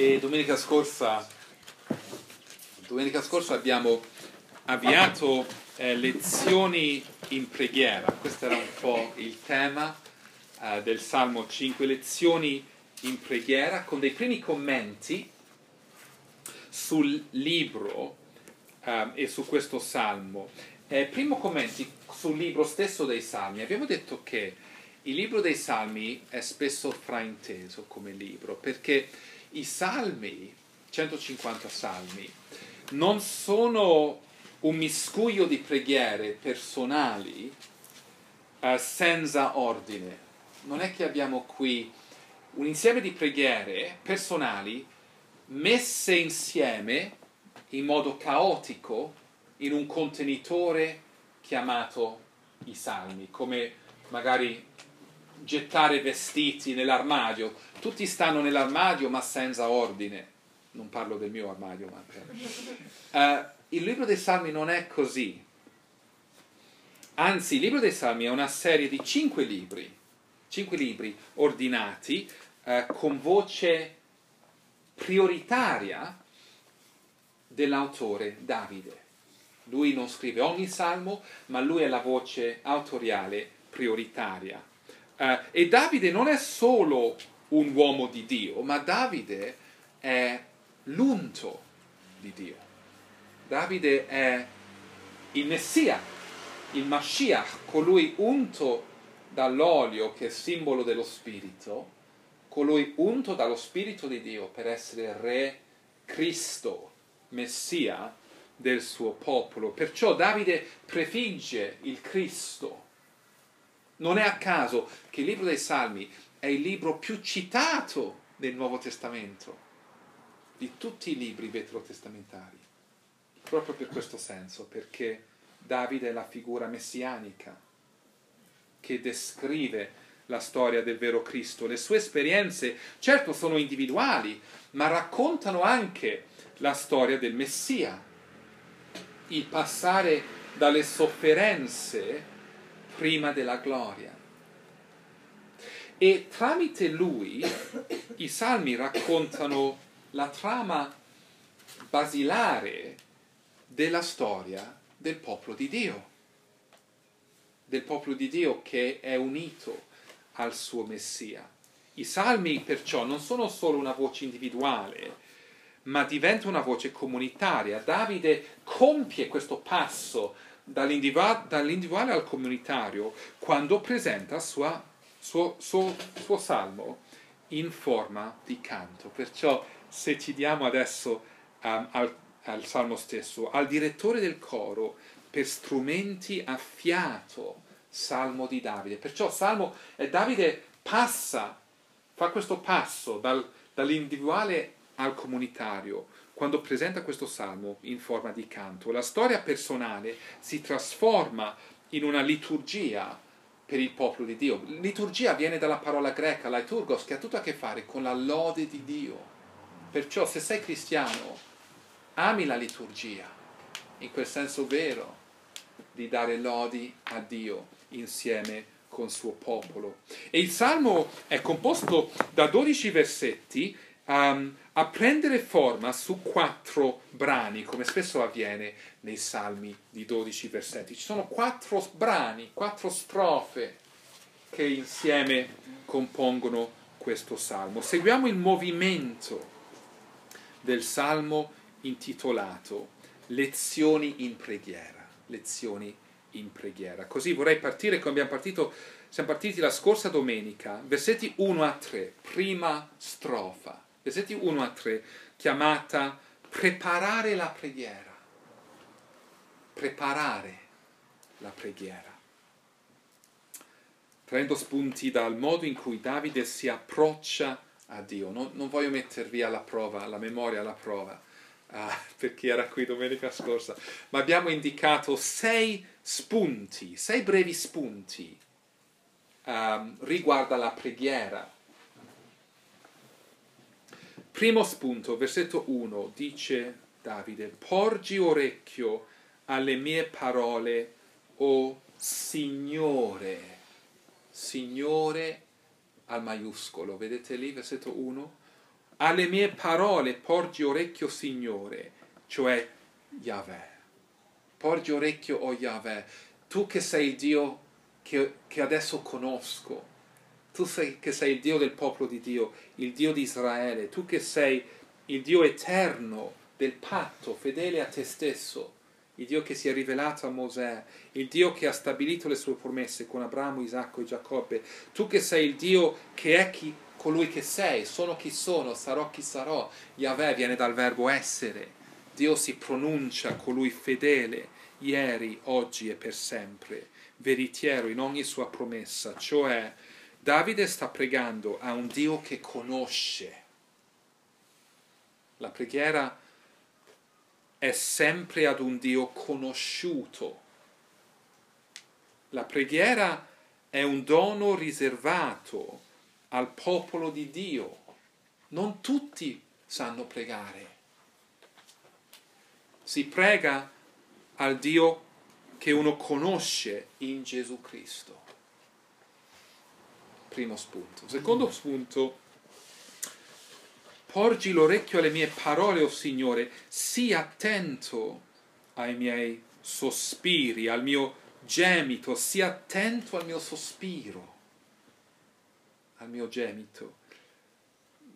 E domenica scorsa, domenica scorsa abbiamo avviato eh, lezioni in preghiera. Questo era un po' il tema eh, del Salmo 5, lezioni in preghiera con dei primi commenti sul libro eh, e su questo Salmo. Eh, primo commenti sul libro stesso dei Salmi. Abbiamo detto che il libro dei Salmi è spesso frainteso come libro perché i Salmi, 150 Salmi, non sono un miscuglio di preghiere personali eh, senza ordine. Non è che abbiamo qui un insieme di preghiere personali messe insieme in modo caotico in un contenitore chiamato i salmi, come magari gettare vestiti nell'armadio. Tutti stanno nell'armadio ma senza ordine. Non parlo del mio armadio, ma uh, il libro dei salmi non è così. Anzi, il libro dei salmi è una serie di cinque libri, cinque libri ordinati uh, con voce prioritaria dell'autore Davide. Lui non scrive ogni salmo, ma lui è la voce autoriale prioritaria. Uh, e Davide non è solo un uomo di Dio, ma Davide è l'unto di Dio. Davide è il Messia, il Mashiach, colui unto dall'olio che è simbolo dello Spirito, colui unto dallo Spirito di Dio per essere Re Cristo, Messia del suo popolo. Perciò Davide prefigge il Cristo. Non è a caso che il libro dei Salmi è il libro più citato nel Nuovo Testamento di tutti i libri veterotestamentari. Proprio per questo senso, perché Davide è la figura messianica che descrive la storia del vero Cristo. Le sue esperienze, certo, sono individuali, ma raccontano anche la storia del Messia, il passare dalle sofferenze prima della gloria. E tramite lui i salmi raccontano la trama basilare della storia del popolo di Dio, del popolo di Dio che è unito al suo Messia. I salmi perciò non sono solo una voce individuale, ma diventa una voce comunitaria. Davide compie questo passo dall'individuale al comunitario quando presenta il suo, suo, suo salmo in forma di canto. Perciò se ci diamo adesso um, al, al salmo stesso, al direttore del coro per strumenti a fiato, salmo di Davide. Perciò salmo e Davide passa, fa questo passo dal, dall'individuale al comunitario quando presenta questo salmo in forma di canto. La storia personale si trasforma in una liturgia per il popolo di Dio. Liturgia viene dalla parola greca liturgos, che ha tutto a che fare con la lode di Dio. Perciò se sei cristiano, ami la liturgia, in quel senso vero di dare lodi a Dio insieme con il suo popolo. E il salmo è composto da 12 versetti um, a prendere forma su quattro brani, come spesso avviene nei salmi di 12 versetti. Ci sono quattro brani, quattro strofe che insieme compongono questo salmo. Seguiamo il movimento del salmo intitolato Lezioni in preghiera. Lezioni in preghiera. Così vorrei partire come abbiamo partito, siamo partiti la scorsa domenica, versetti 1 a 3, prima strofa versetti 1 a 3, chiamata preparare la preghiera. Preparare la preghiera. Prendo spunti dal modo in cui Davide si approccia a Dio. Non, non voglio mettervi alla prova, alla memoria alla prova, uh, per chi era qui domenica scorsa, ma abbiamo indicato sei spunti, sei brevi spunti um, riguardo alla preghiera Primo spunto, versetto 1, dice Davide, porgi orecchio alle mie parole, o Signore. Signore al maiuscolo, vedete lì, versetto 1? alle mie parole porgi orecchio, Signore, cioè Yahweh. Porgi orecchio, o oh Yahweh, tu che sei Dio che, che adesso conosco, tu sei, che sei il Dio del popolo di Dio, il Dio di Israele, tu che sei il Dio eterno del patto, fedele a te stesso, il Dio che si è rivelato a Mosè, il Dio che ha stabilito le sue promesse con Abramo, Isacco e Giacobbe, tu che sei il Dio che è chi, colui che sei, sono chi sono, sarò chi sarò, Yahweh viene dal verbo essere, Dio si pronuncia colui fedele, ieri, oggi e per sempre, veritiero in ogni sua promessa, cioè Davide sta pregando a un Dio che conosce. La preghiera è sempre ad un Dio conosciuto. La preghiera è un dono riservato al popolo di Dio. Non tutti sanno pregare. Si prega al Dio che uno conosce in Gesù Cristo. Primo spunto. Secondo spunto, porgi l'orecchio alle mie parole, o oh Signore, sii attento ai miei sospiri, al mio gemito, sii attento al mio sospiro, al mio gemito.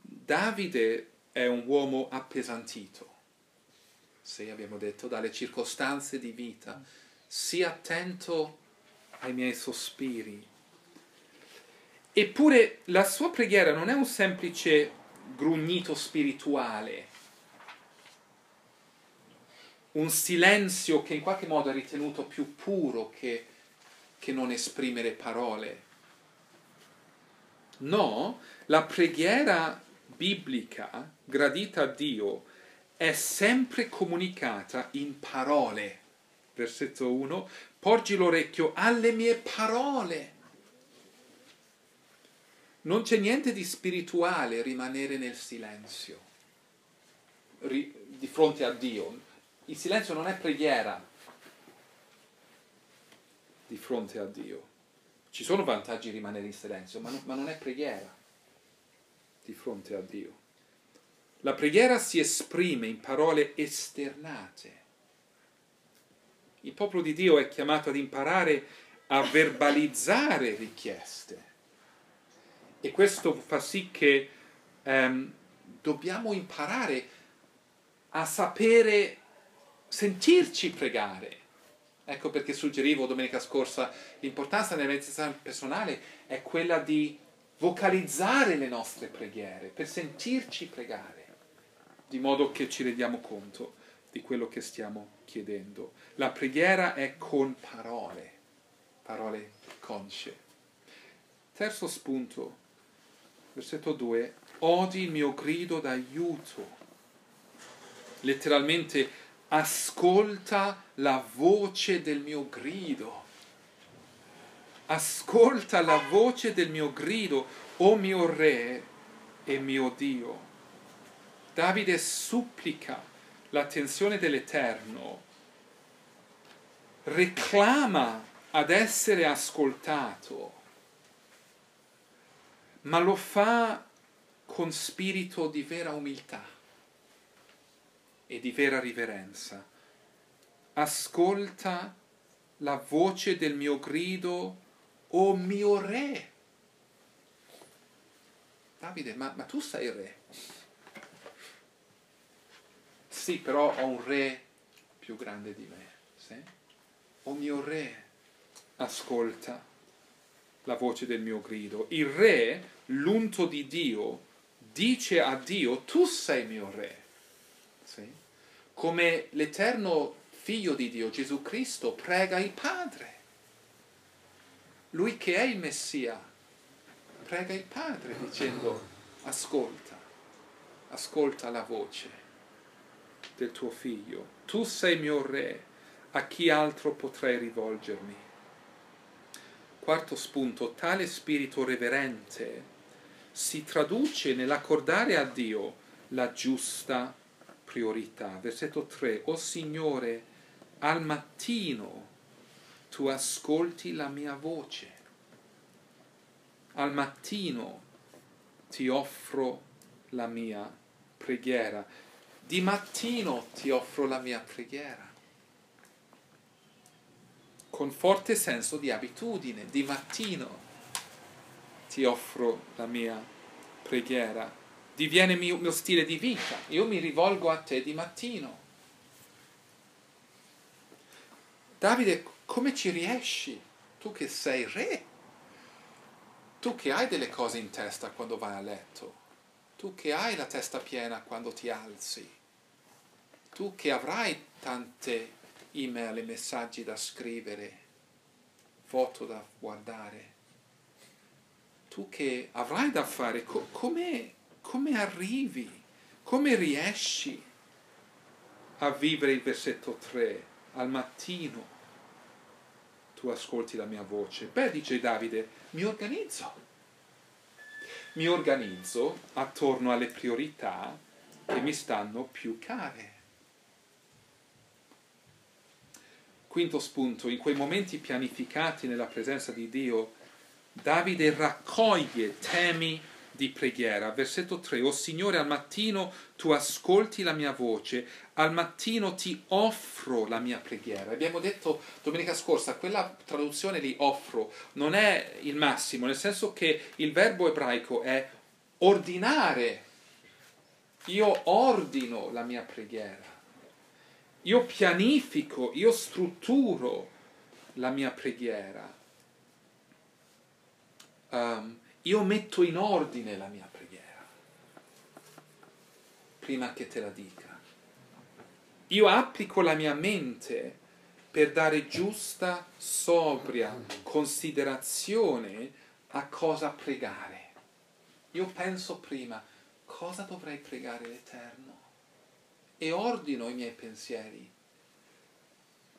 Davide è un uomo appesantito, se abbiamo detto, dalle circostanze di vita. Sii attento ai miei sospiri. Eppure la sua preghiera non è un semplice grugnito spirituale, un silenzio che in qualche modo è ritenuto più puro che, che non esprimere parole. No, la preghiera biblica gradita a Dio è sempre comunicata in parole. Versetto 1, porgi l'orecchio alle mie parole. Non c'è niente di spirituale rimanere nel silenzio ri- di fronte a Dio. Il silenzio non è preghiera di fronte a Dio. Ci sono vantaggi di rimanere in silenzio, ma, no, ma non è preghiera di fronte a Dio. La preghiera si esprime in parole esternate. Il popolo di Dio è chiamato ad imparare a verbalizzare richieste e questo fa sì che um, dobbiamo imparare a sapere sentirci pregare. Ecco perché suggerivo domenica scorsa l'importanza nella meditazione personale è quella di vocalizzare le nostre preghiere, per sentirci pregare, di modo che ci rendiamo conto di quello che stiamo chiedendo. La preghiera è con parole, parole consce. Terzo spunto, versetto 2, odi il mio grido d'aiuto. Letteralmente, ascolta la voce del mio grido. Ascolta la voce del mio grido, o mio re e mio Dio. Davide supplica l'attenzione dell'Eterno, reclama ad essere ascoltato ma lo fa con spirito di vera umiltà e di vera riverenza. Ascolta la voce del mio grido, o oh mio re. Davide, ma, ma tu sei re. Sì, però ho un re più grande di me. Sì? O oh mio re, ascolta la voce del mio grido. Il re, l'unto di Dio, dice a Dio, tu sei mio re. Sì? Come l'eterno figlio di Dio, Gesù Cristo, prega il Padre. Lui che è il Messia, prega il Padre dicendo, ascolta, ascolta la voce del tuo figlio. Tu sei mio re, a chi altro potrei rivolgermi? Quarto spunto, tale spirito reverente si traduce nell'accordare a Dio la giusta priorità. Versetto 3, O Signore, al mattino tu ascolti la mia voce. Al mattino ti offro la mia preghiera. Di mattino ti offro la mia preghiera. Con forte senso di abitudine, di mattino ti offro la mia preghiera. Diviene mio, mio stile di vita. Io mi rivolgo a te di mattino. Davide, come ci riesci? Tu che sei re, tu che hai delle cose in testa quando vai a letto, tu che hai la testa piena quando ti alzi, tu che avrai tante email messaggi da scrivere, foto da guardare, tu che avrai da fare, co- come, come arrivi, come riesci a vivere il versetto 3 al mattino? Tu ascolti la mia voce. Beh, dice Davide, mi organizzo mi organizzo attorno alle priorità che mi stanno più care. Quinto spunto, in quei momenti pianificati nella presenza di Dio, Davide raccoglie temi di preghiera. Versetto 3, O Signore, al mattino tu ascolti la mia voce, al mattino ti offro la mia preghiera. Abbiamo detto domenica scorsa, quella traduzione di offro non è il massimo, nel senso che il verbo ebraico è ordinare. Io ordino la mia preghiera. Io pianifico, io strutturo la mia preghiera. Um, io metto in ordine la mia preghiera prima che te la dica. Io applico la mia mente per dare giusta, sobria considerazione a cosa pregare. Io penso prima cosa dovrei pregare l'Eterno e ordino i miei pensieri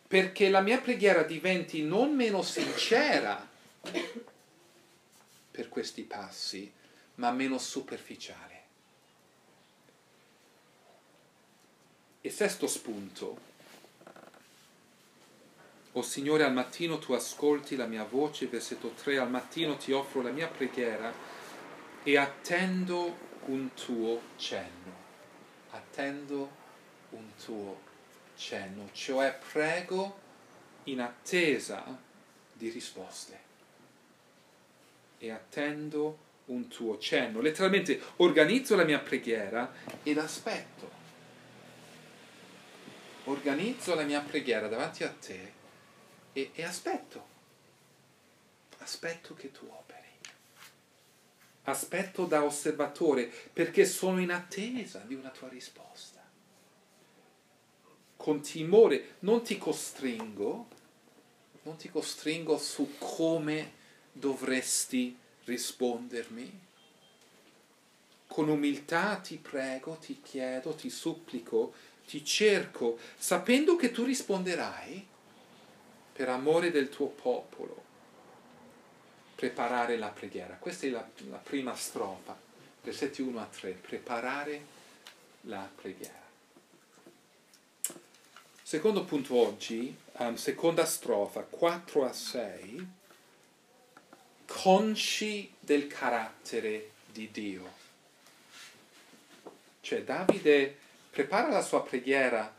perché la mia preghiera diventi non meno sincera per questi passi, ma meno superficiale. E sesto spunto. O Signore, al mattino tu ascolti la mia voce, versetto 3, al mattino ti offro la mia preghiera e attendo un tuo cenno. Attendo un tuo cenno, cioè prego in attesa di risposte e attendo un tuo cenno. Letteralmente organizzo la mia preghiera ed aspetto. Organizzo la mia preghiera davanti a te e, e aspetto. Aspetto che tu operi. Aspetto da osservatore perché sono in attesa di una tua risposta. Con timore non ti costringo, non ti costringo su come dovresti rispondermi? Con umiltà ti prego, ti chiedo, ti supplico, ti cerco, sapendo che tu risponderai per amore del tuo popolo. Preparare la preghiera. Questa è la, la prima strofa, versetti 1 a 3. Preparare la preghiera. Secondo punto oggi, um, seconda strofa, 4 a 6 consci del carattere di Dio. Cioè Davide prepara la sua preghiera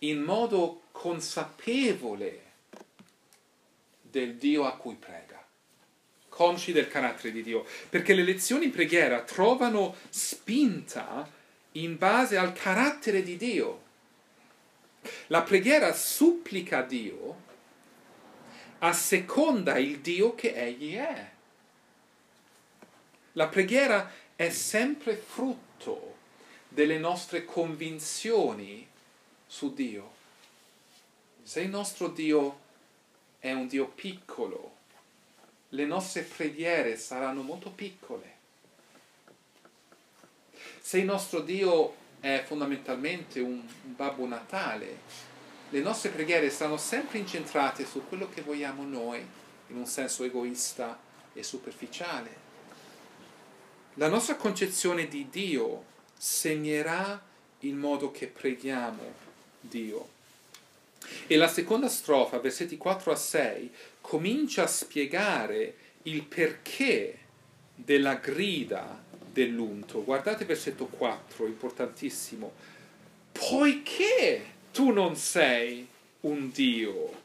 in modo consapevole del Dio a cui prega, consci del carattere di Dio, perché le lezioni in preghiera trovano spinta in base al carattere di Dio. La preghiera supplica a Dio asseconda il Dio che egli è. La preghiera è sempre frutto delle nostre convinzioni su Dio. Se il nostro Dio è un Dio piccolo, le nostre preghiere saranno molto piccole. Se il nostro Dio è fondamentalmente un, Babbo Natale, le nostre preghiere saranno sempre incentrate su quello che vogliamo noi, in un senso egoista e superficiale. La nostra concezione di Dio segnerà il modo che preghiamo Dio. E la seconda strofa, versetti 4 a 6, comincia a spiegare il perché della grida dell'unto. Guardate versetto 4, importantissimo. Poiché tu non sei un Dio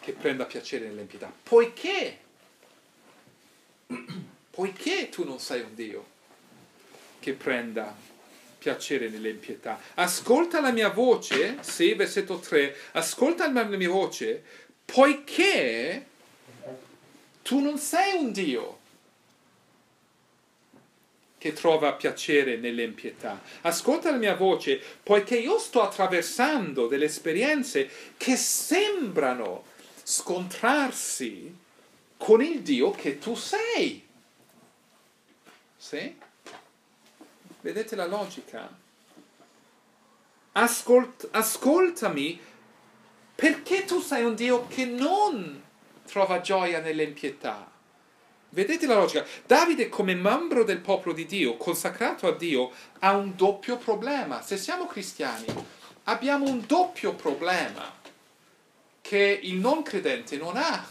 che prenda piacere nell'impietà, poiché, poiché tu non sei un Dio che prenda piacere nell'impietà. Ascolta la mia voce, sì, versetto 3, ascolta la mia voce, poiché tu non sei un Dio che trova piacere nell'impietà. Ascolta la mia voce, poiché io sto attraversando delle esperienze che sembrano scontrarsi con il Dio che tu sei. Sì? Vedete la logica? Ascolt- ascoltami perché tu sei un Dio che non trova gioia nell'impietà. Vedete la logica? Davide come membro del popolo di Dio, consacrato a Dio, ha un doppio problema. Se siamo cristiani, abbiamo un doppio problema che il non credente non ha.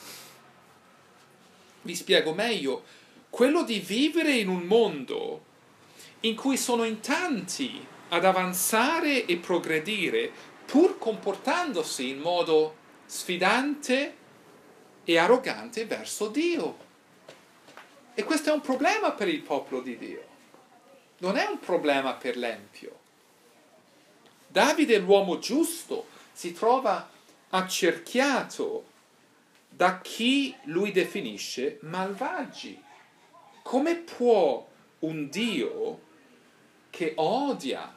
Vi spiego meglio. Quello di vivere in un mondo in cui sono in tanti ad avanzare e progredire pur comportandosi in modo sfidante e arrogante verso Dio. E questo è un problema per il popolo di Dio, non è un problema per l'Empio. Davide, l'uomo giusto, si trova accerchiato da chi lui definisce malvagi. Come può un Dio che odia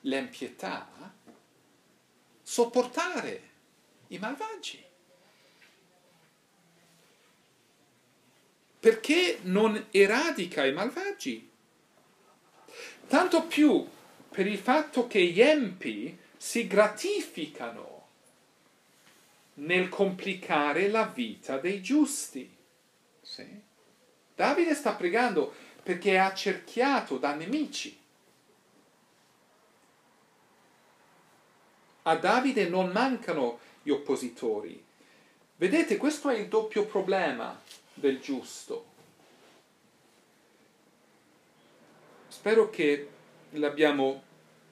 l'empietà sopportare i malvagi? Perché non eradica i malvagi. Tanto più per il fatto che gli empi si gratificano nel complicare la vita dei giusti. Sì? Davide sta pregando perché è accerchiato da nemici. A Davide non mancano gli oppositori. Vedete, questo è il doppio problema del giusto. Spero che l'abbiamo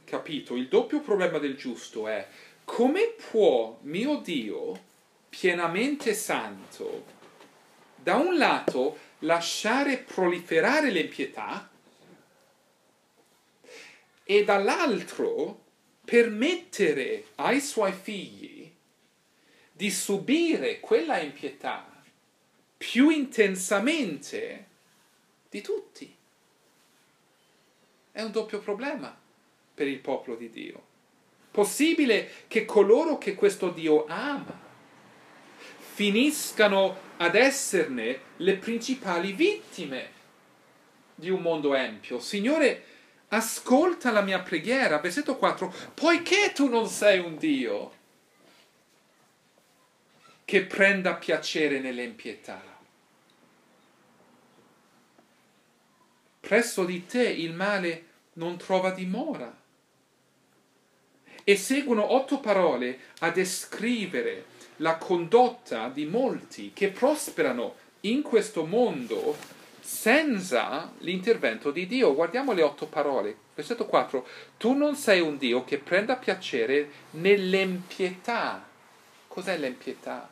capito. Il doppio problema del giusto è come può mio Dio, pienamente santo, da un lato lasciare proliferare l'impietà e dall'altro permettere ai suoi figli di subire quella impietà più intensamente di tutti. È un doppio problema per il popolo di Dio. Possibile che coloro che questo Dio ama finiscano ad esserne le principali vittime di un mondo empio. Signore, ascolta la mia preghiera, versetto 4, poiché tu non sei un Dio che prenda piacere nell'impietà presso di te il male non trova dimora. E seguono otto parole a descrivere la condotta di molti che prosperano in questo mondo senza l'intervento di Dio. Guardiamo le otto parole. Versetto 4. Tu non sei un Dio che prenda piacere nell'empietà. Cos'è l'empietà?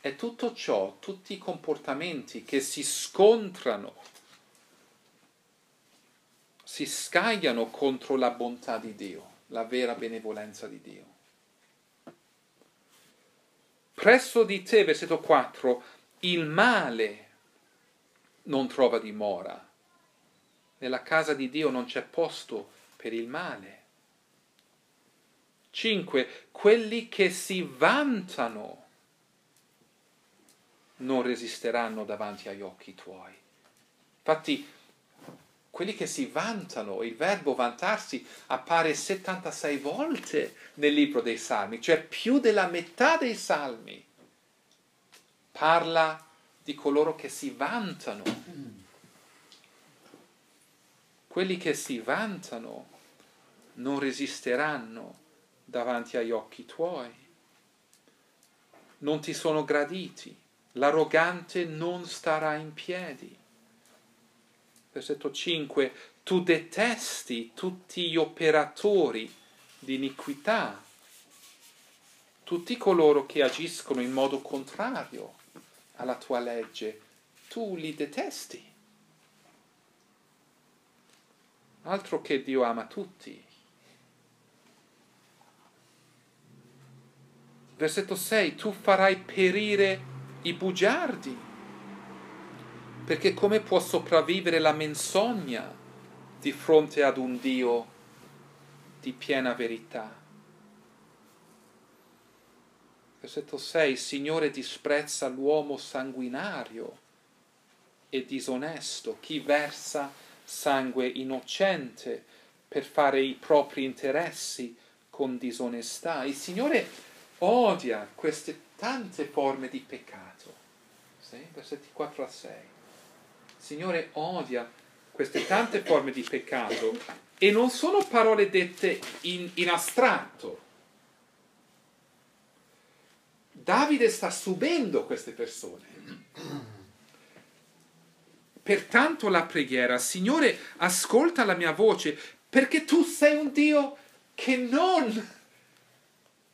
È tutto ciò, tutti i comportamenti che si scontrano, si scagliano contro la bontà di Dio, la vera benevolenza di Dio. Presso di te, versetto 4, il male non trova dimora. Nella casa di Dio non c'è posto per il male. 5. Quelli che si vantano non resisteranno davanti agli occhi tuoi. Infatti, quelli che si vantano, il verbo vantarsi appare 76 volte nel libro dei Salmi, cioè più della metà dei Salmi parla di coloro che si vantano. Quelli che si vantano non resisteranno davanti agli occhi tuoi, non ti sono graditi l'arrogante non starà in piedi. Versetto 5, tu detesti tutti gli operatori di iniquità, tutti coloro che agiscono in modo contrario alla tua legge, tu li detesti. Altro che Dio ama tutti. Versetto 6, tu farai perire i bugiardi, perché come può sopravvivere la menzogna di fronte ad un Dio di piena verità? Versetto 6, il Signore disprezza l'uomo sanguinario e disonesto, chi versa sangue innocente per fare i propri interessi con disonestà. Il Signore odia queste tante forme di peccato. Sì? Versetti 4 a 6. Il Signore odia queste tante forme di peccato e non sono parole dette in, in astratto. Davide sta subendo queste persone. Pertanto la preghiera, Signore, ascolta la mia voce, perché tu sei un Dio che non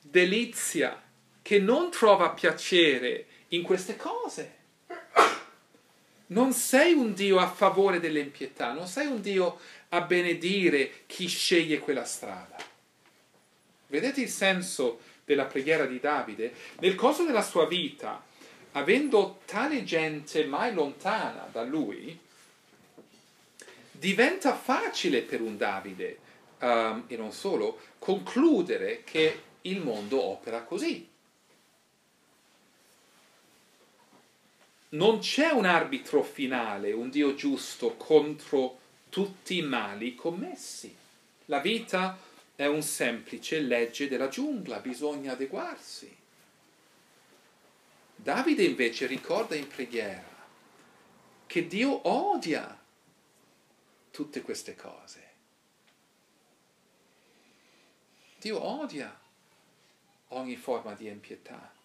delizia, che non trova piacere in queste cose. Non sei un Dio a favore dell'impietà, non sei un Dio a benedire chi sceglie quella strada. Vedete il senso della preghiera di Davide? Nel corso della sua vita, avendo tale gente mai lontana da lui, diventa facile per un Davide, um, e non solo, concludere che il mondo opera così. Non c'è un arbitro finale, un Dio giusto contro tutti i mali commessi. La vita è un semplice legge della giungla, bisogna adeguarsi. Davide invece ricorda in preghiera che Dio odia tutte queste cose. Dio odia ogni forma di impietà.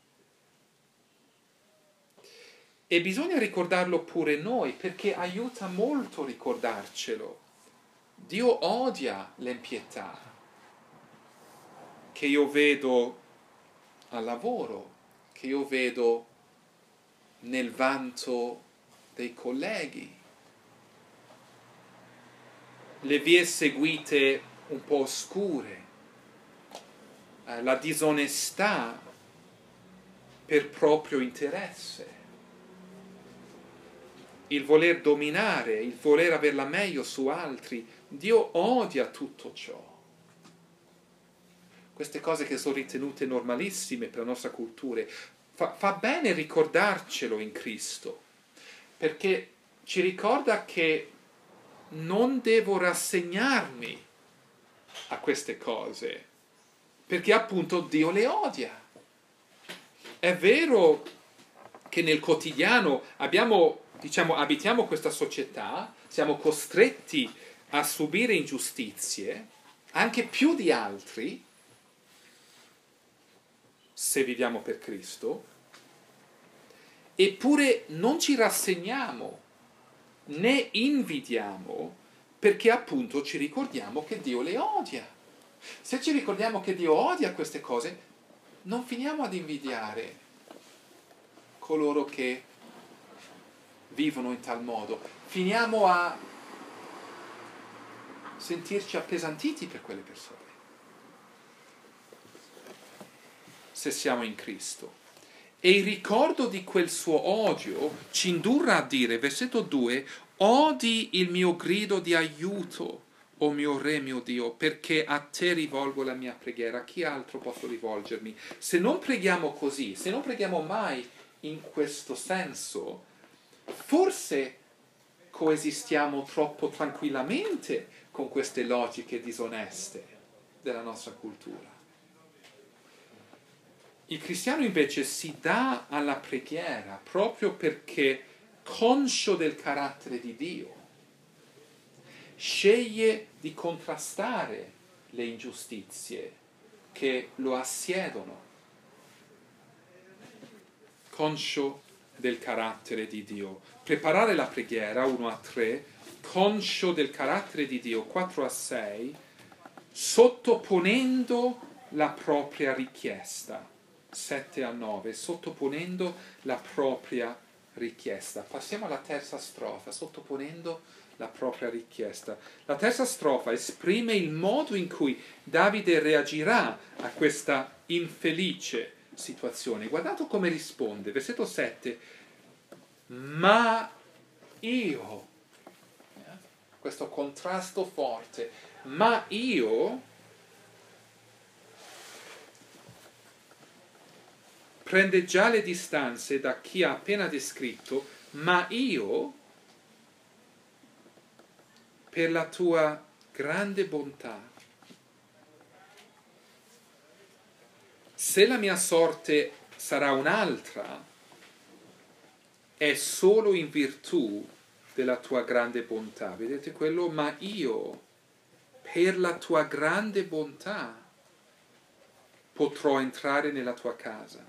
E bisogna ricordarlo pure noi perché aiuta molto ricordarcelo. Dio odia l'impietà che io vedo al lavoro, che io vedo nel vanto dei colleghi, le vie seguite un po' oscure, eh, la disonestà per proprio interesse, il voler dominare, il voler averla meglio su altri. Dio odia tutto ciò. Queste cose che sono ritenute normalissime per la nostra cultura, fa, fa bene ricordarcelo in Cristo, perché ci ricorda che non devo rassegnarmi a queste cose perché appunto Dio le odia. È vero che nel quotidiano abbiamo, diciamo, abitiamo questa società, siamo costretti a subire ingiustizie, anche più di altri, se viviamo per Cristo, eppure non ci rassegniamo né invidiamo perché appunto ci ricordiamo che Dio le odia. Se ci ricordiamo che Dio odia queste cose, non finiamo ad invidiare coloro che vivono in tal modo, finiamo a sentirci appesantiti per quelle persone. Se siamo in Cristo. E il ricordo di quel suo odio ci indurrà a dire, versetto 2, odi il mio grido di aiuto o mio Re, mio Dio, perché a te rivolgo la mia preghiera, a chi altro posso rivolgermi? Se non preghiamo così, se non preghiamo mai in questo senso, forse coesistiamo troppo tranquillamente con queste logiche disoneste della nostra cultura. Il cristiano invece si dà alla preghiera proprio perché conscio del carattere di Dio sceglie di contrastare le ingiustizie che lo assiedono, conscio del carattere di Dio. Preparare la preghiera 1 a 3, conscio del carattere di Dio 4 a 6, sottoponendo la propria richiesta 7 a 9, sottoponendo la propria richiesta. Passiamo alla terza strofa, sottoponendo la propria richiesta. La terza strofa esprime il modo in cui Davide reagirà a questa infelice situazione. Guardate come risponde, versetto 7, ma io, questo contrasto forte, ma io prende già le distanze da chi ha appena descritto, ma io per la tua grande bontà. Se la mia sorte sarà un'altra, è solo in virtù della tua grande bontà. Vedete quello? Ma io, per la tua grande bontà, potrò entrare nella tua casa.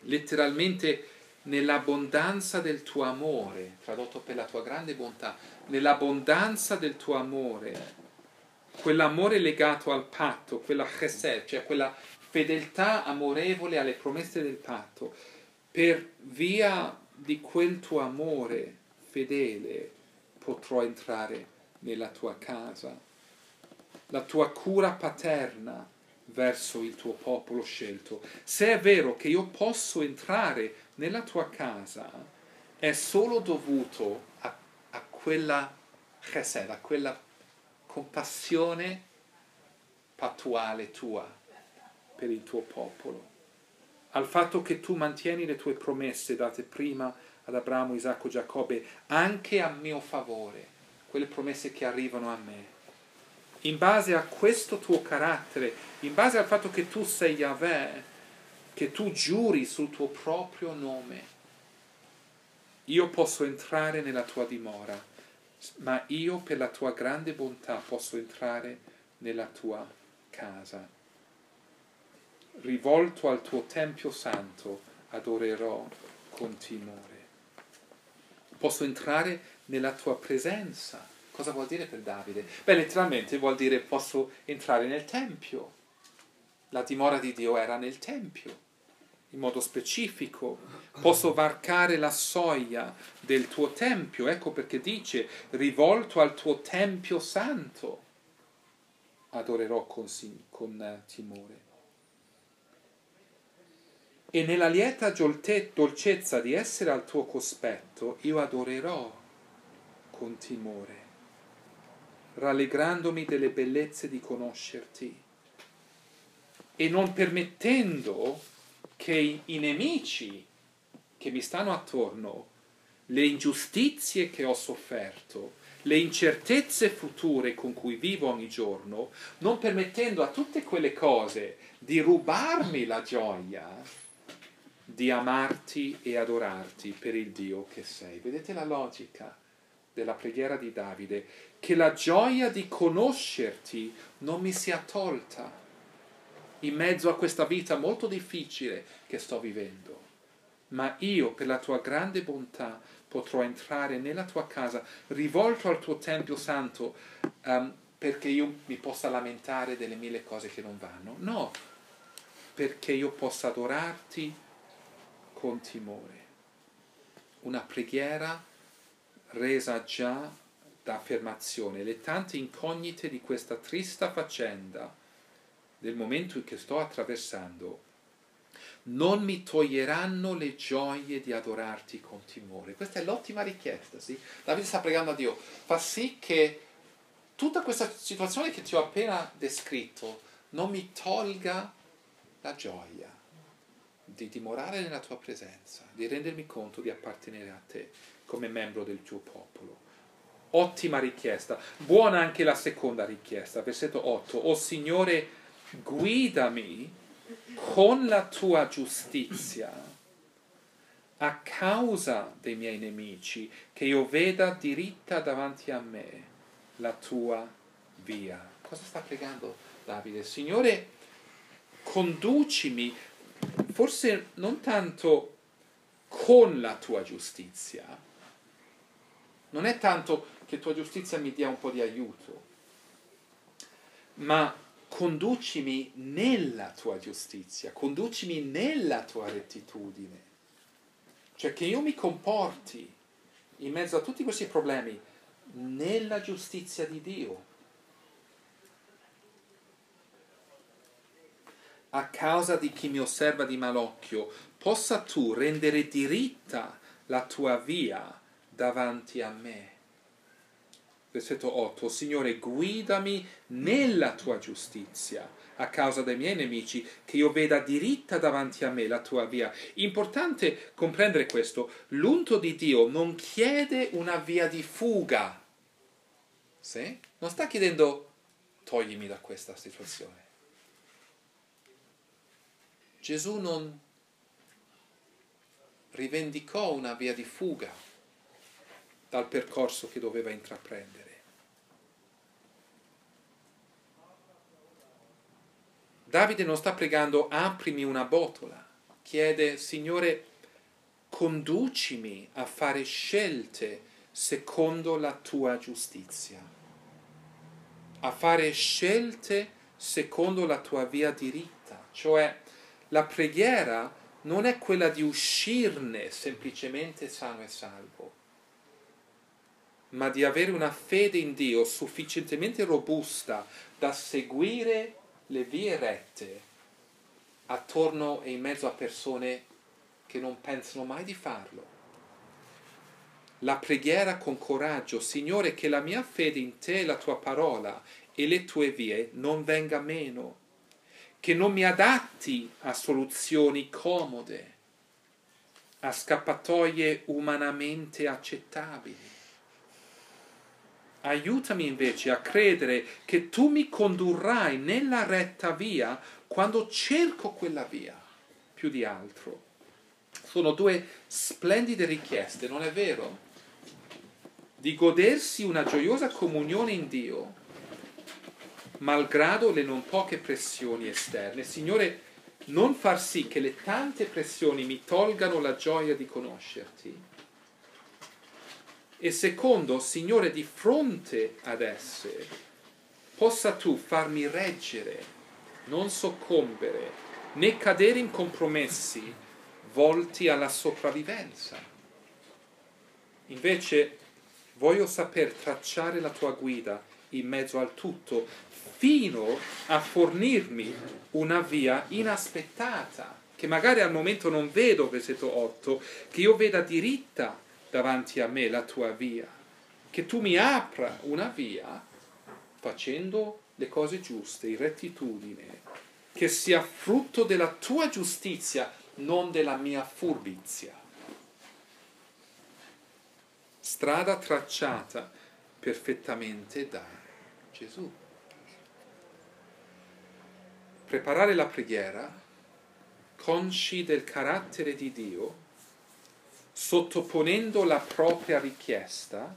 Letteralmente nell'abbondanza del tuo amore, tradotto per la tua grande bontà, nell'abbondanza del tuo amore, quell'amore legato al patto, quella chesed, cioè quella fedeltà amorevole alle promesse del patto, per via di quel tuo amore fedele potrò entrare nella tua casa. La tua cura paterna verso il tuo popolo scelto. Se è vero che io posso entrare nella tua casa, è solo dovuto a, a quella chesed, a quella compassione pattuale tua per il tuo popolo, al fatto che tu mantieni le tue promesse date prima ad Abramo, Isacco, Giacobbe, anche a mio favore, quelle promesse che arrivano a me. In base a questo tuo carattere, in base al fatto che tu sei Yahweh, che tu giuri sul tuo proprio nome, io posso entrare nella tua dimora, ma io per la tua grande bontà posso entrare nella tua casa. Rivolto al tuo Tempio Santo, adorerò con timore. Posso entrare nella tua presenza. Cosa vuol dire per Davide? Beh, letteralmente vuol dire posso entrare nel Tempio. La dimora di Dio era nel Tempio in modo specifico, posso varcare la soglia del tuo tempio, ecco perché dice rivolto al tuo tempio santo, adorerò con, con uh, timore. E nella lieta dolcezza di essere al tuo cospetto, io adorerò con timore, rallegrandomi delle bellezze di conoscerti e non permettendo che i nemici che mi stanno attorno, le ingiustizie che ho sofferto, le incertezze future con cui vivo ogni giorno, non permettendo a tutte quelle cose di rubarmi la gioia di amarti e adorarti per il Dio che sei. Vedete la logica della preghiera di Davide? Che la gioia di conoscerti non mi sia tolta in mezzo a questa vita molto difficile che sto vivendo. Ma io, per la tua grande bontà, potrò entrare nella tua casa, rivolto al tuo Tempio Santo, um, perché io mi possa lamentare delle mille cose che non vanno. No, perché io possa adorarti con timore. Una preghiera resa già da affermazione. Le tante incognite di questa trista faccenda del momento che sto attraversando, non mi toglieranno le gioie di adorarti con timore. Questa è l'ottima richiesta, sì? Davide sta pregando a Dio, fa sì che tutta questa situazione che ti ho appena descritto non mi tolga la gioia di dimorare nella tua presenza, di rendermi conto di appartenere a te come membro del tuo popolo. Ottima richiesta. Buona anche la seconda richiesta, versetto 8. O Signore, guidami con la tua giustizia a causa dei miei nemici, che io veda diritta davanti a me la tua via. Cosa sta pregando Davide? Signore, conducimi, forse non tanto con la tua giustizia, non è tanto che tua giustizia mi dia un po' di aiuto, ma conducimi nella tua giustizia, conducimi nella tua rettitudine. Cioè che io mi comporti in mezzo a tutti questi problemi nella giustizia di Dio. A causa di chi mi osserva di malocchio, possa tu rendere diritta la tua via davanti a me. Versetto 8. Signore, guidami nella tua giustizia a causa dei miei nemici, che io veda diritta davanti a me la tua via. Importante comprendere questo. L'unto di Dio non chiede una via di fuga. Sì? Non sta chiedendo toglimi da questa situazione. Gesù non rivendicò una via di fuga dal percorso che doveva intraprendere. Davide non sta pregando aprimi una botola, chiede Signore conducimi a fare scelte secondo la tua giustizia, a fare scelte secondo la tua via diritta, cioè la preghiera non è quella di uscirne semplicemente sano e salvo, ma di avere una fede in Dio sufficientemente robusta da seguire le vie rette attorno e in mezzo a persone che non pensano mai di farlo. La preghiera con coraggio, Signore, che la mia fede in te, la tua parola e le tue vie non venga meno, che non mi adatti a soluzioni comode, a scappatoie umanamente accettabili Aiutami invece a credere che tu mi condurrai nella retta via quando cerco quella via più di altro. Sono due splendide richieste, non è vero? Di godersi una gioiosa comunione in Dio, malgrado le non poche pressioni esterne. Signore, non far sì che le tante pressioni mi tolgano la gioia di conoscerti e secondo, Signore, di fronte ad esse, possa tu farmi reggere, non soccombere, né cadere in compromessi volti alla sopravvivenza. Invece voglio saper tracciare la tua guida in mezzo al tutto, fino a fornirmi una via inaspettata, che magari al momento non vedo, versetto 8, che io veda diritta davanti a me la tua via, che tu mi apra una via facendo le cose giuste, in rettitudine, che sia frutto della tua giustizia, non della mia furbizia. Strada tracciata perfettamente da Gesù. Preparare la preghiera, consci del carattere di Dio, sottoponendo la propria richiesta,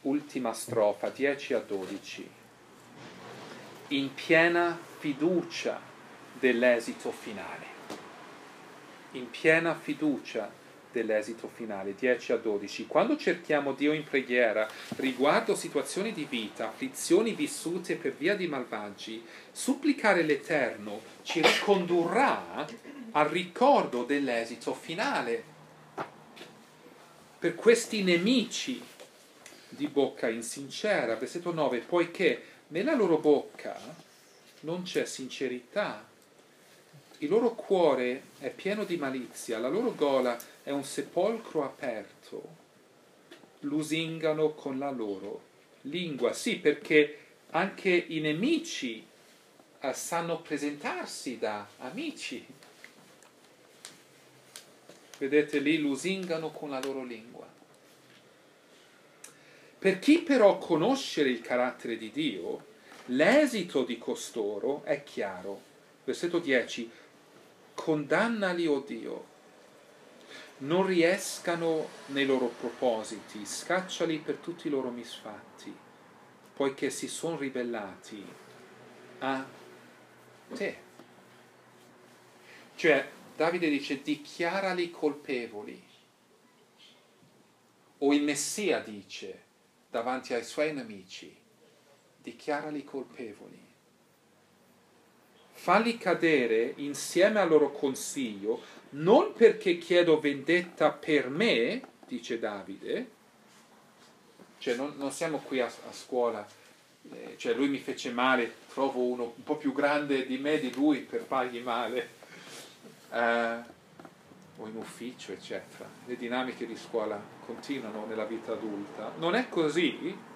ultima strofa, 10 a 12, in piena fiducia dell'esito finale, in piena fiducia dell'esito finale, 10 a 12. Quando cerchiamo Dio in preghiera riguardo situazioni di vita, afflizioni vissute per via di malvagi, supplicare l'Eterno ci ricondurrà al ricordo dell'esito finale. Per questi nemici di bocca insincera, versetto 9, poiché nella loro bocca non c'è sincerità, il loro cuore è pieno di malizia, la loro gola è un sepolcro aperto, lusingano con la loro lingua. Sì, perché anche i nemici eh, sanno presentarsi da amici. Vedete lì, lusingano con la loro lingua. Per chi però conoscere il carattere di Dio, l'esito di costoro è chiaro. Versetto 10 condannali, o oh Dio, non riescano nei loro propositi, scacciali per tutti i loro misfatti, poiché si sono ribellati a te. Cioè, Davide dice dichiarali colpevoli. O il Messia dice davanti ai suoi nemici, dichiarali colpevoli. Falli cadere insieme al loro consiglio, non perché chiedo vendetta per me, dice Davide, cioè non, non siamo qui a, a scuola, eh, cioè lui mi fece male, trovo uno un po' più grande di me, di lui, per fargli male, eh, o in ufficio, eccetera. Le dinamiche di scuola continuano nella vita adulta. Non è così.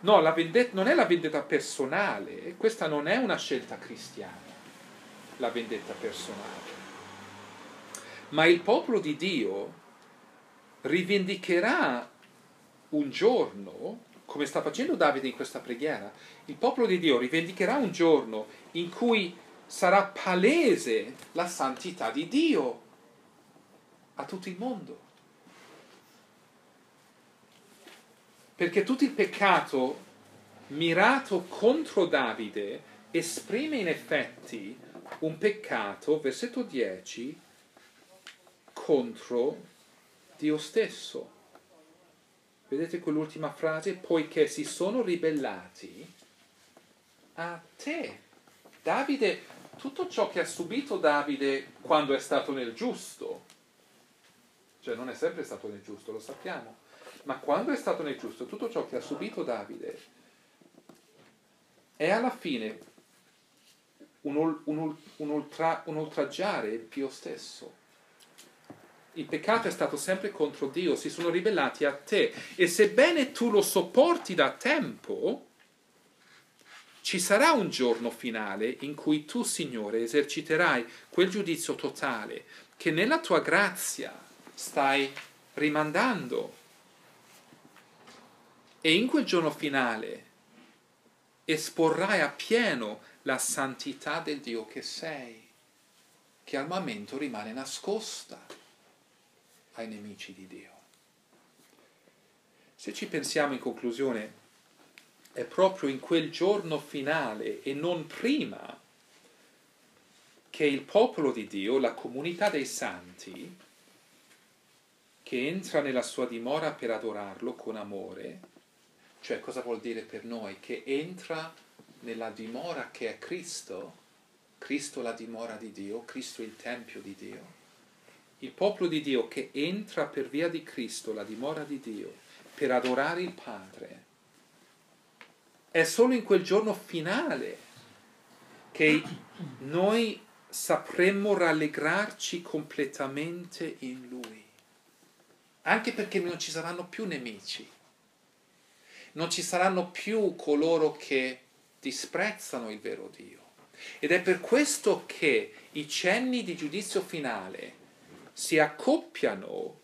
No, vendetta, non è la vendetta personale, questa non è una scelta cristiana, la vendetta personale. Ma il popolo di Dio rivendicherà un giorno, come sta facendo Davide in questa preghiera, il popolo di Dio rivendicherà un giorno in cui sarà palese la santità di Dio a tutto il mondo. Perché tutto il peccato mirato contro Davide esprime in effetti un peccato, versetto 10, contro Dio stesso. Vedete quell'ultima frase? Poiché si sono ribellati a te. Davide, tutto ciò che ha subito Davide quando è stato nel giusto, cioè non è sempre stato nel giusto, lo sappiamo, ma quando è stato nel giusto, tutto ciò che ha subito Davide è alla fine un, un, un, ultra, un oltraggiare Dio stesso il peccato è stato sempre contro Dio, si sono ribellati a te e sebbene tu lo sopporti da tempo, ci sarà un giorno finale in cui tu, Signore, eserciterai quel giudizio totale che nella tua grazia stai rimandando. E in quel giorno finale esporrai appieno la santità del Dio che sei, che al momento rimane nascosta ai nemici di Dio. Se ci pensiamo in conclusione, è proprio in quel giorno finale e non prima che il popolo di Dio, la comunità dei santi, che entra nella sua dimora per adorarlo con amore, cioè cosa vuol dire per noi? Che entra nella dimora che è Cristo, Cristo la dimora di Dio, Cristo il Tempio di Dio il popolo di Dio che entra per via di Cristo, la dimora di Dio, per adorare il Padre, è solo in quel giorno finale che noi sapremmo rallegrarci completamente in Lui. Anche perché non ci saranno più nemici, non ci saranno più coloro che disprezzano il vero Dio. Ed è per questo che i cenni di giudizio finale si accoppiano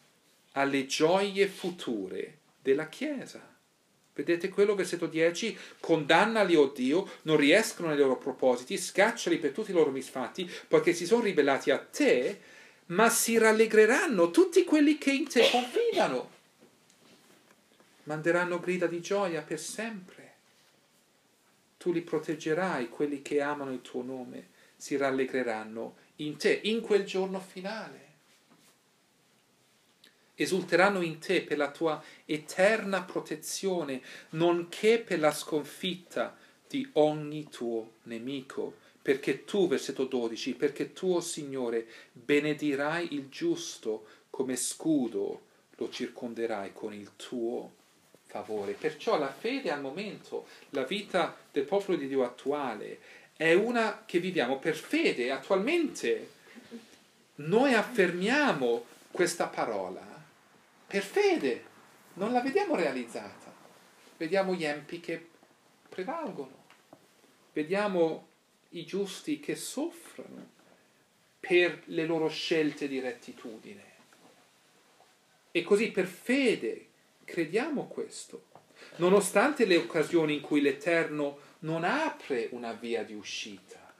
alle gioie future della Chiesa. Vedete quello, versetto 10? Condannali, o oh Dio, non riescono nei loro propositi, scacciali per tutti i loro misfatti, poiché si sono ribellati a te, ma si rallegreranno tutti quelli che in te confidano. Manderanno grida di gioia per sempre. Tu li proteggerai, quelli che amano il tuo nome, si rallegreranno in te, in quel giorno finale esulteranno in te per la tua eterna protezione, nonché per la sconfitta di ogni tuo nemico. Perché tu, versetto 12, perché tu, oh Signore, benedirai il giusto come scudo, lo circonderai con il tuo favore. Perciò la fede al momento, la vita del popolo di Dio attuale, è una che viviamo per fede. Attualmente noi affermiamo questa parola per fede, non la vediamo realizzata. Vediamo gli empi che prevalgono, vediamo i giusti che soffrono per le loro scelte di rettitudine. E così per fede crediamo questo, nonostante le occasioni in cui l'Eterno non apre una via di uscita.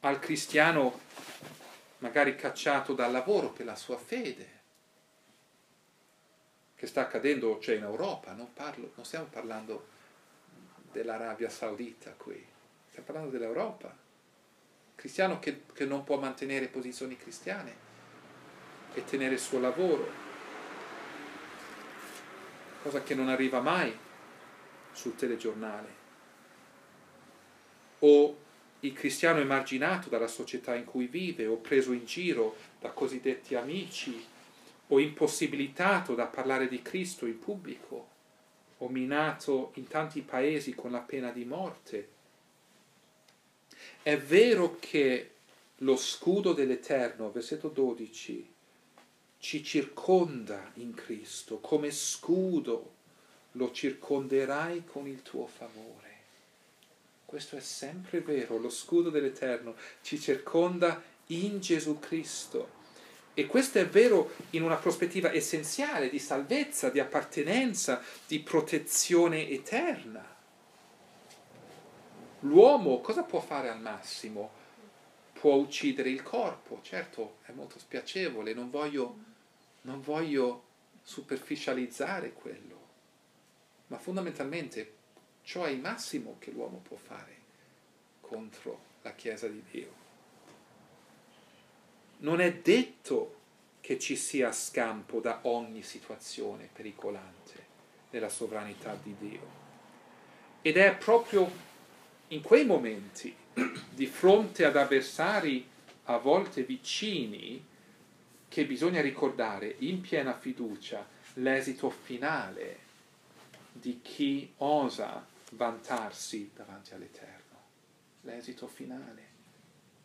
Al cristiano magari cacciato dal lavoro per la sua fede, che sta accadendo cioè in Europa, non, parlo, non stiamo parlando dell'Arabia Saudita qui, stiamo parlando dell'Europa. cristiano che, che non può mantenere posizioni cristiane e tenere il suo lavoro, cosa che non arriva mai sul telegiornale. O il cristiano emarginato dalla società in cui vive, o preso in giro da cosiddetti amici, o impossibilitato da parlare di Cristo in pubblico, o minato in tanti paesi con la pena di morte. È vero che lo scudo dell'Eterno, versetto 12, ci circonda in Cristo, come scudo lo circonderai con il tuo favore. Questo è sempre vero, lo scudo dell'Eterno ci circonda in Gesù Cristo. E questo è vero in una prospettiva essenziale di salvezza, di appartenenza, di protezione eterna. L'uomo cosa può fare al massimo? Può uccidere il corpo, certo è molto spiacevole, non voglio, non voglio superficializzare quello, ma fondamentalmente ciò è il massimo che l'uomo può fare contro la Chiesa di Dio non è detto che ci sia scampo da ogni situazione pericolante nella sovranità di Dio. Ed è proprio in quei momenti, di fronte ad avversari a volte vicini, che bisogna ricordare in piena fiducia l'esito finale di chi osa vantarsi davanti all'Eterno. L'esito finale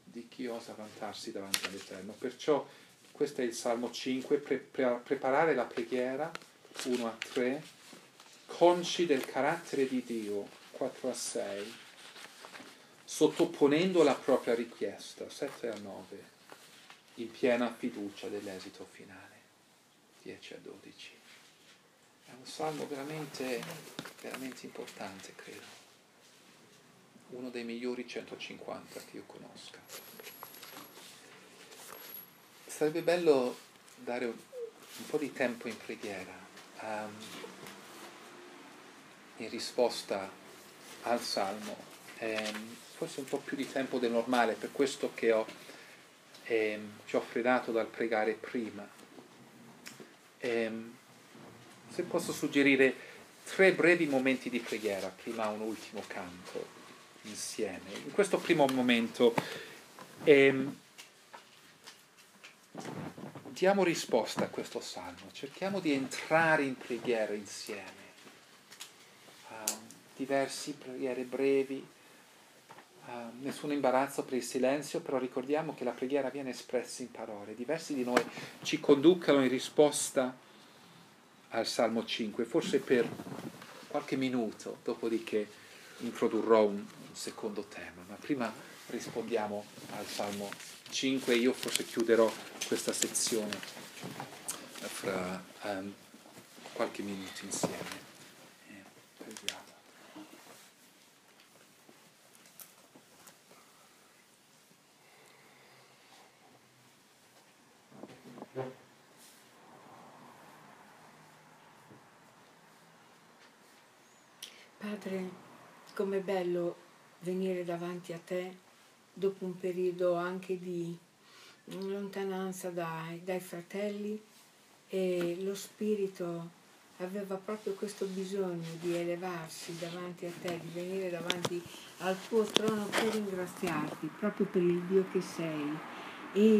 di chi osa vantarsi davanti all'Eterno. Perciò questo è il Salmo 5, pre- pre- preparare la preghiera 1 a 3, consci del carattere di Dio 4 a 6, sottoponendo la propria richiesta 7 a 9, in piena fiducia dell'esito finale 10 a 12. Un salmo veramente, veramente importante, credo uno dei migliori 150 che io conosca. Sarebbe bello dare un, po' di tempo in preghiera um, in risposta al Salmo, um, forse un po' più di tempo del normale, per questo che ho, um, ci ho fredato dal pregare prima. Um, se posso suggerire tre brevi momenti di preghiera, prima un ultimo canto insieme. In questo primo momento ehm, diamo risposta a questo salmo, cerchiamo di entrare in preghiera insieme. Um, diversi preghiere brevi, uh, nessun imbarazzo per il silenzio, però ricordiamo che la preghiera viene espressa in parole. Diversi di noi ci conducano in risposta al Salmo 5, forse per qualche minuto, dopodiché introdurrò un, secondo tema, ma prima rispondiamo al Salmo 5 io forse chiuderò questa sezione fra um, qualche minuto insieme. Eh, Padre, com'è bello venire davanti a te dopo un periodo anche di lontananza dai, dai fratelli e lo spirito aveva proprio questo bisogno di elevarsi davanti a te, di venire davanti al tuo trono per ringraziarti, proprio per il Dio che sei. E